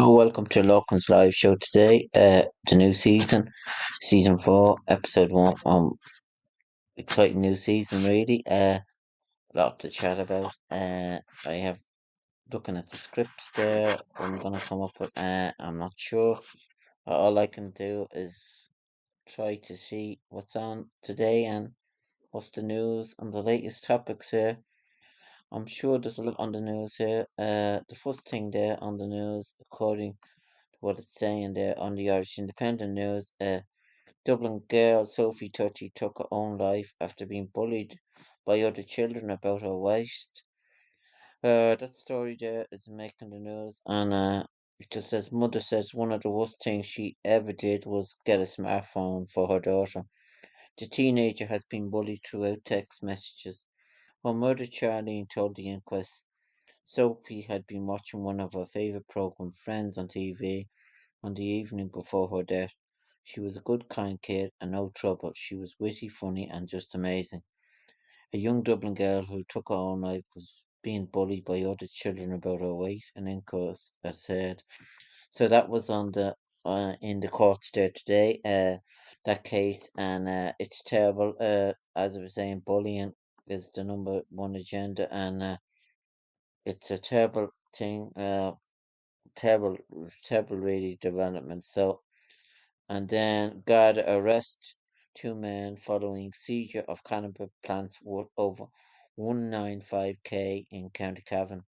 Oh, welcome to Lorcan's live show today. Uh, the new season, season four, episode one. Um, exciting new season, really. Uh, lot to chat about. Uh, I have looking at the scripts there. I'm gonna come up with. Uh, I'm not sure. All I can do is try to see what's on today and what's the news and the latest topics here. I'm sure there's a lot on the news here. Uh, the first thing there on the news, according to what it's saying there on the Irish Independent News, uh, Dublin girl Sophie Tucci took her own life after being bullied by other children about her waist. Uh, that story there is making the news, and uh, it just says mother says one of the worst things she ever did was get a smartphone for her daughter. The teenager has been bullied throughout text messages. Her mother, Charlene, told the inquest Sophie had been watching one of her favourite programme, Friends, on TV on the evening before her death. She was a good, kind kid and no trouble. She was witty, funny, and just amazing. A young Dublin girl who took her own life was being bullied by other children about her weight, an inquest has said. So that was on the uh, in the courts there today. Uh, that case, and uh, it's terrible. Uh, as I was saying, bullying is the number one agenda, and uh, it's a terrible thing. Uh, terrible, terrible, really development. So, and then Garda arrest two men following seizure of cannabis plants worth over 195k in County Cavan.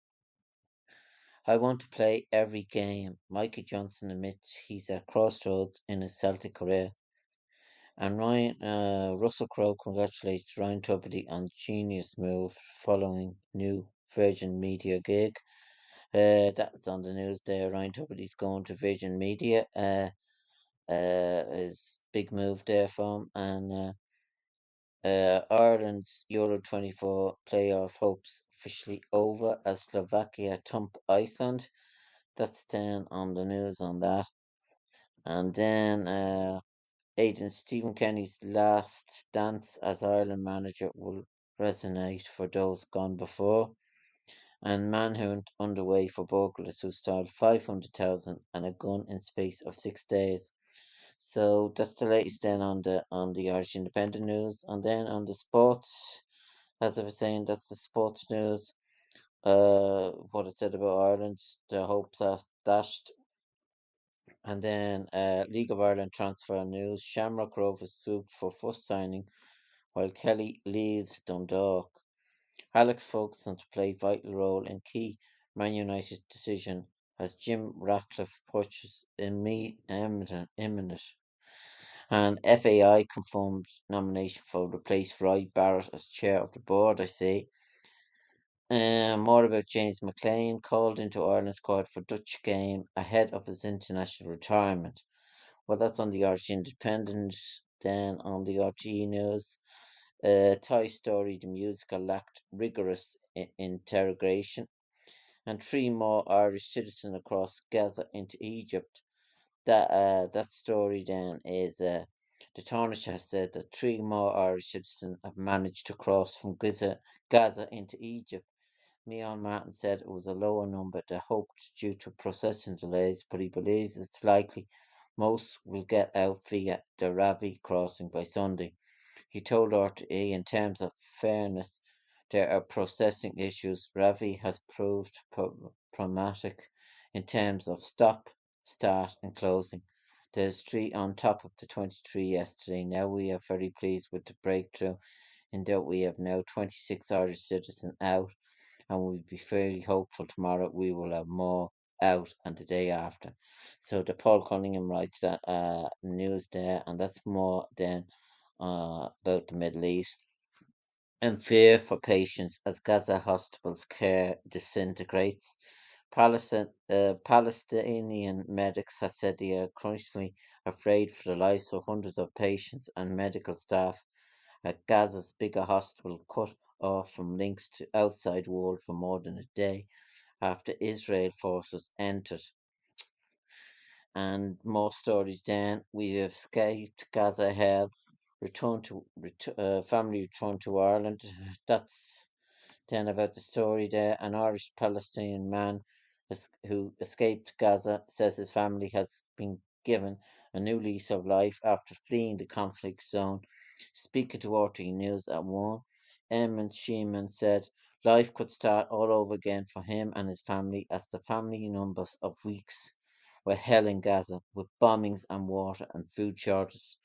I want to play every game. Mikey Johnston admits he's at crossroads in his Celtic career. And Ryan uh, Russell Crowe congratulates Ryan Tubridy on genius move following new Virgin Media gig. Uh, that's on the news there. Ryan Tubridy's going to Virgin Media. Uh, uh, his big move there from and uh, uh, Ireland's Euro 24 playoff hopes officially over as Slovakia thump Iceland. That's then on the news on that. And then uh, Aidan Stephen Kenny's last dance as Ireland manager will resonate for those gone before. And manhunt underway for burglars who stole 500,000 and a gun in space of six days. So that's the latest then on the on the Irish Independent news, and then on the sports, as I was saying, that's the sports news. Uh, what it said about Ireland, the hopes are dashed. And then uh, League of Ireland transfer news: Shamrock Rovers sued for first signing, while Kelly leaves Dundalk. Alex Ferguson to play vital role in key Man United decision as Jim Ratcliffe purchase imminent, imminent. And FAI confirmed nomination for replace Roy Barrett as chair of the board, I see. Uh, more about James McClean called into Ireland squad for Dutch game ahead of his international retirement. Well, that's on the Irish Independent. Then on the RTE News, uh, Toy Story the musical lacked rigorous I- interrogation, and three more Irish citizens across Gaza into Egypt. That uh, that story then is uh, the Taoiseach has said that three more Irish citizens have managed to cross from Gaza, Gaza into Egypt. Micheál Martin said it was a lower number than hoped due to processing delays, but he believes it's likely most will get out via the Rafah crossing by Sunday. He told RTE in terms of fairness, there are processing issues. Rafah has proved problematic in terms of stop, start, and closing. There's three on top of the 23 yesterday. Now we are very pleased with the breakthrough in that we have now 26 Irish citizens out, and we'll be fairly hopeful tomorrow we will have more out and the day after. So the Paul Cunningham writes that uh, news there, and that's more than uh, about the Middle East. And fear for patients as Gaza hospitals care disintegrates. Palestine, uh, Palestinian medics have said they are currently afraid for the lives of hundreds of patients and medical staff at Gaza's bigger hospital cut off from links to outside world for more than a day after Israel forces entered. And more stories then. We have escaped Gaza hell, returned to uh, family returned to Ireland. That's then about the story there. An Irish Palestinian man who escaped Gaza says his family has been given a new lease of life after fleeing the conflict zone. Speaking to RTE News at one, Eamon Sheehan said life could start all over again for him and his family as the family numbers of weeks were hell in Gaza with bombings and water and food shortages.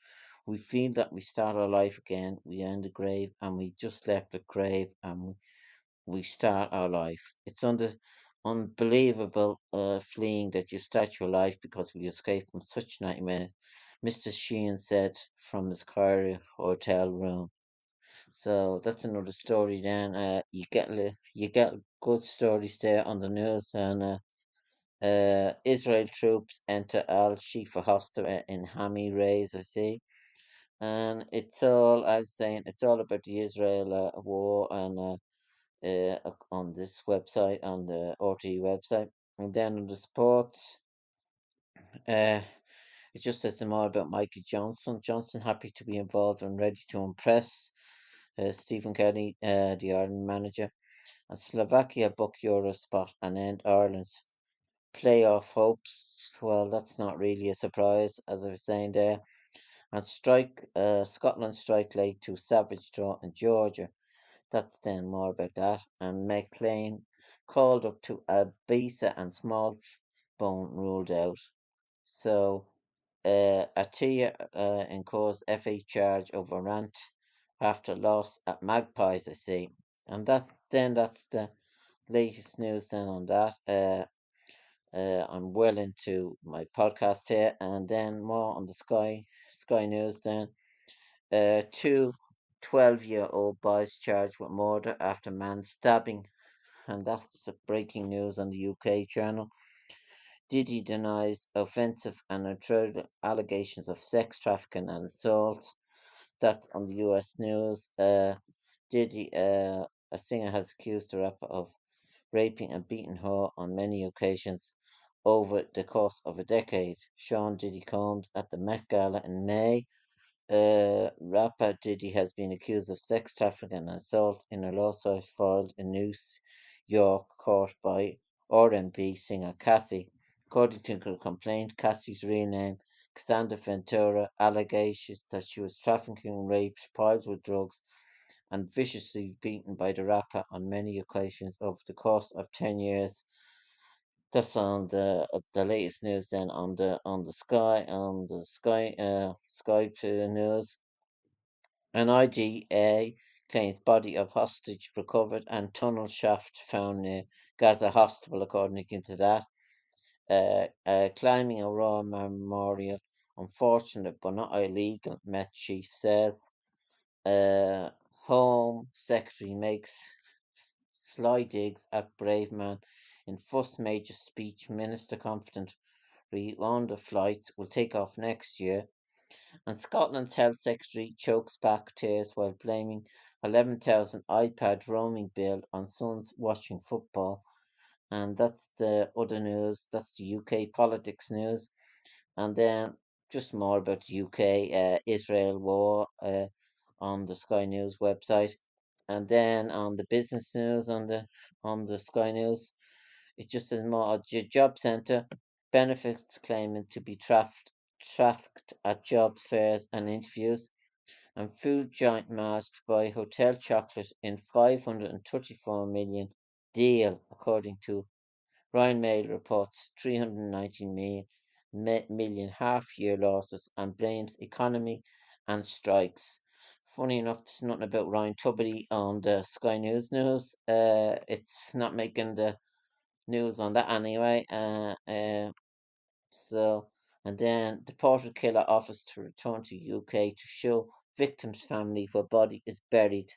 We feel that we start our life again. We end the grave and we just left the grave and we we start our life. It's under unbelievable uh, fleeing that you start your life because we escaped from such nightmare. Mr. Sheehan said from his Cairo hotel room. So that's another story. Then uh, you get you get good stories there on the news and. Uh, uh, Israel troops enter Al Shifa hospital in Hami Reis, I see. And it's all, I was saying, it's all about the Israel uh, war and uh, uh, on this website, on the RT website. And then on the sports, uh, it just says more about Michael Johnston. Johnston happy to be involved and ready to impress. Uh, Stephen Kenny, uh, the Ireland manager. And Slovakia book Euro spot and end Ireland's playoff hopes. Well, that's not really a surprise, as I was saying there. And strike, uh, Scotland strike late to savage draw in Georgia. That's then more about that. And McClean called up to Ibiza and small bone ruled out. So, uh, Arteta uh, incurs FA charge over rant after loss at Magpies, I see. And that then that's the latest news then on that. Uh, uh, I'm well into my podcast here, and then more on the Sky Sky News. Then, uh, two 12 year old boys charged with murder after man stabbing, and that's breaking news on the UK channel. Diddy denies offensive and intrusive allegations of sex trafficking and assault. That's on the US news. Uh, Diddy, uh, a singer, has accused the rapper of raping and beating her on many occasions over the course of a decade. Sean Diddy Combs at the Met Gala in May. Uh, rapper Diddy has been accused of sex trafficking and assault in a lawsuit filed in New York court by R&B singer Cassie. According to the complaint, Cassie's real name, Cassandra Ventura, allegations that she was trafficking, raped, piled with drugs, and viciously beaten by the rapper on many occasions over the course of 10 years. That's on the uh, the latest news then on the on the Sky on the Sky uh Sky news. An IDA claims body of hostage recovered and tunnel shaft found near Gaza hospital according to that. Uh, uh, climbing a raw memorial, unfortunate but not illegal, Met chief says. Uh, Home Secretary makes sly digs at brave man in first major speech. Minister confident Rwanda flights will take off next year. And Scotland's Health Secretary chokes back tears while blaming 11,000 iPad roaming bill on sons watching football. And that's the other news. That's the UK politics news. And then just more about UK uh, Israel war uh, on the Sky News website. And then on the business news on the on the Sky News, it just says more j- job centre benefits claiming to be trafficked trafficked at job fairs and interviews, and food giant Mars to buy Hotel Chocolat in 534 million deal, according to Royal Mail reports 319 million, half-year losses and blames economy and strikes. Funny enough, there's nothing about Ryan Tubridy on the Sky News news. Uh, it's not making the news on that anyway. Uh, uh, so, and then the deported killer offers to return to UK to show victim's family where body is buried.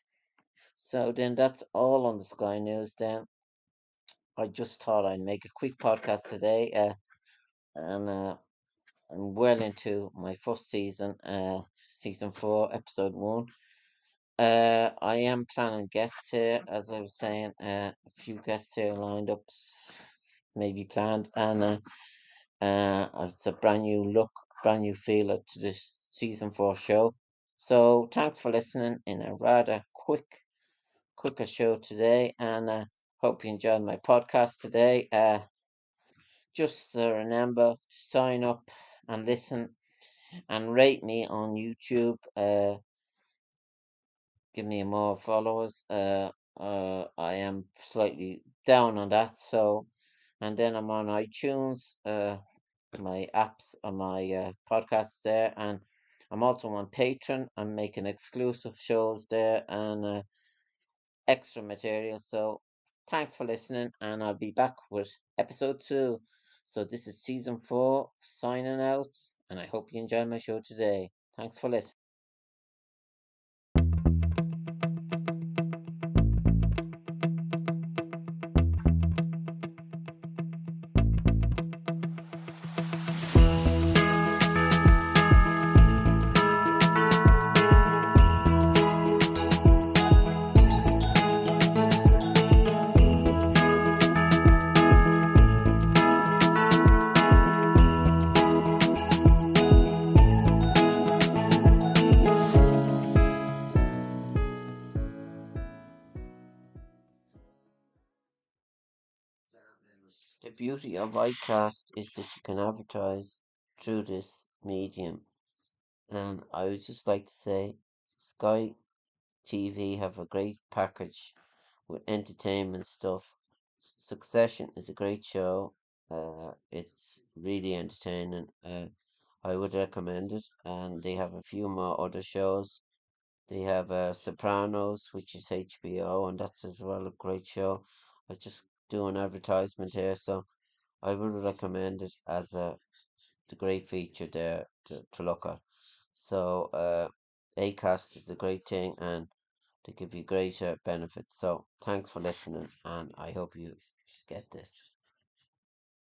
So then that's all on the Sky News then. I just thought I'd make a quick podcast today, uh, and uh, I'm well into my first season, uh, season four, episode one. Uh, I am planning guests here, as I was saying, uh, a few guests here lined up, maybe planned, and uh, uh, it's a brand new look, brand new feel to this season four show. So thanks for listening in a rather quick, quicker show today, and uh, hope you enjoyed my podcast today. Uh, just uh, remember to sign up and listen and rate me on YouTube. Uh, give me more followers. Uh, uh, I am slightly down on that. So, and then I'm on iTunes, uh, my apps on my uh, podcasts there, and I'm also on Patreon. I'm making exclusive shows there and uh, extra material. So, thanks for listening, and I'll be back with episode two. So, this is season four signing out, and I hope you enjoy my show today. Thanks for listening. The beauty of Acast is that you can advertise through this medium. And I would just like to say Sky TV have a great package with entertainment stuff. Succession is a great show. Uh, it's really entertaining. Uh, I would recommend it. And they have a few more other shows. They have uh, Sopranos, which is HBO, and that's as well a great show. I just do an advertisement here, so I would recommend it as a the great feature there to, to look at. So uh, Acast is a great thing, and they give you greater benefits. So thanks for listening, and I hope you get this.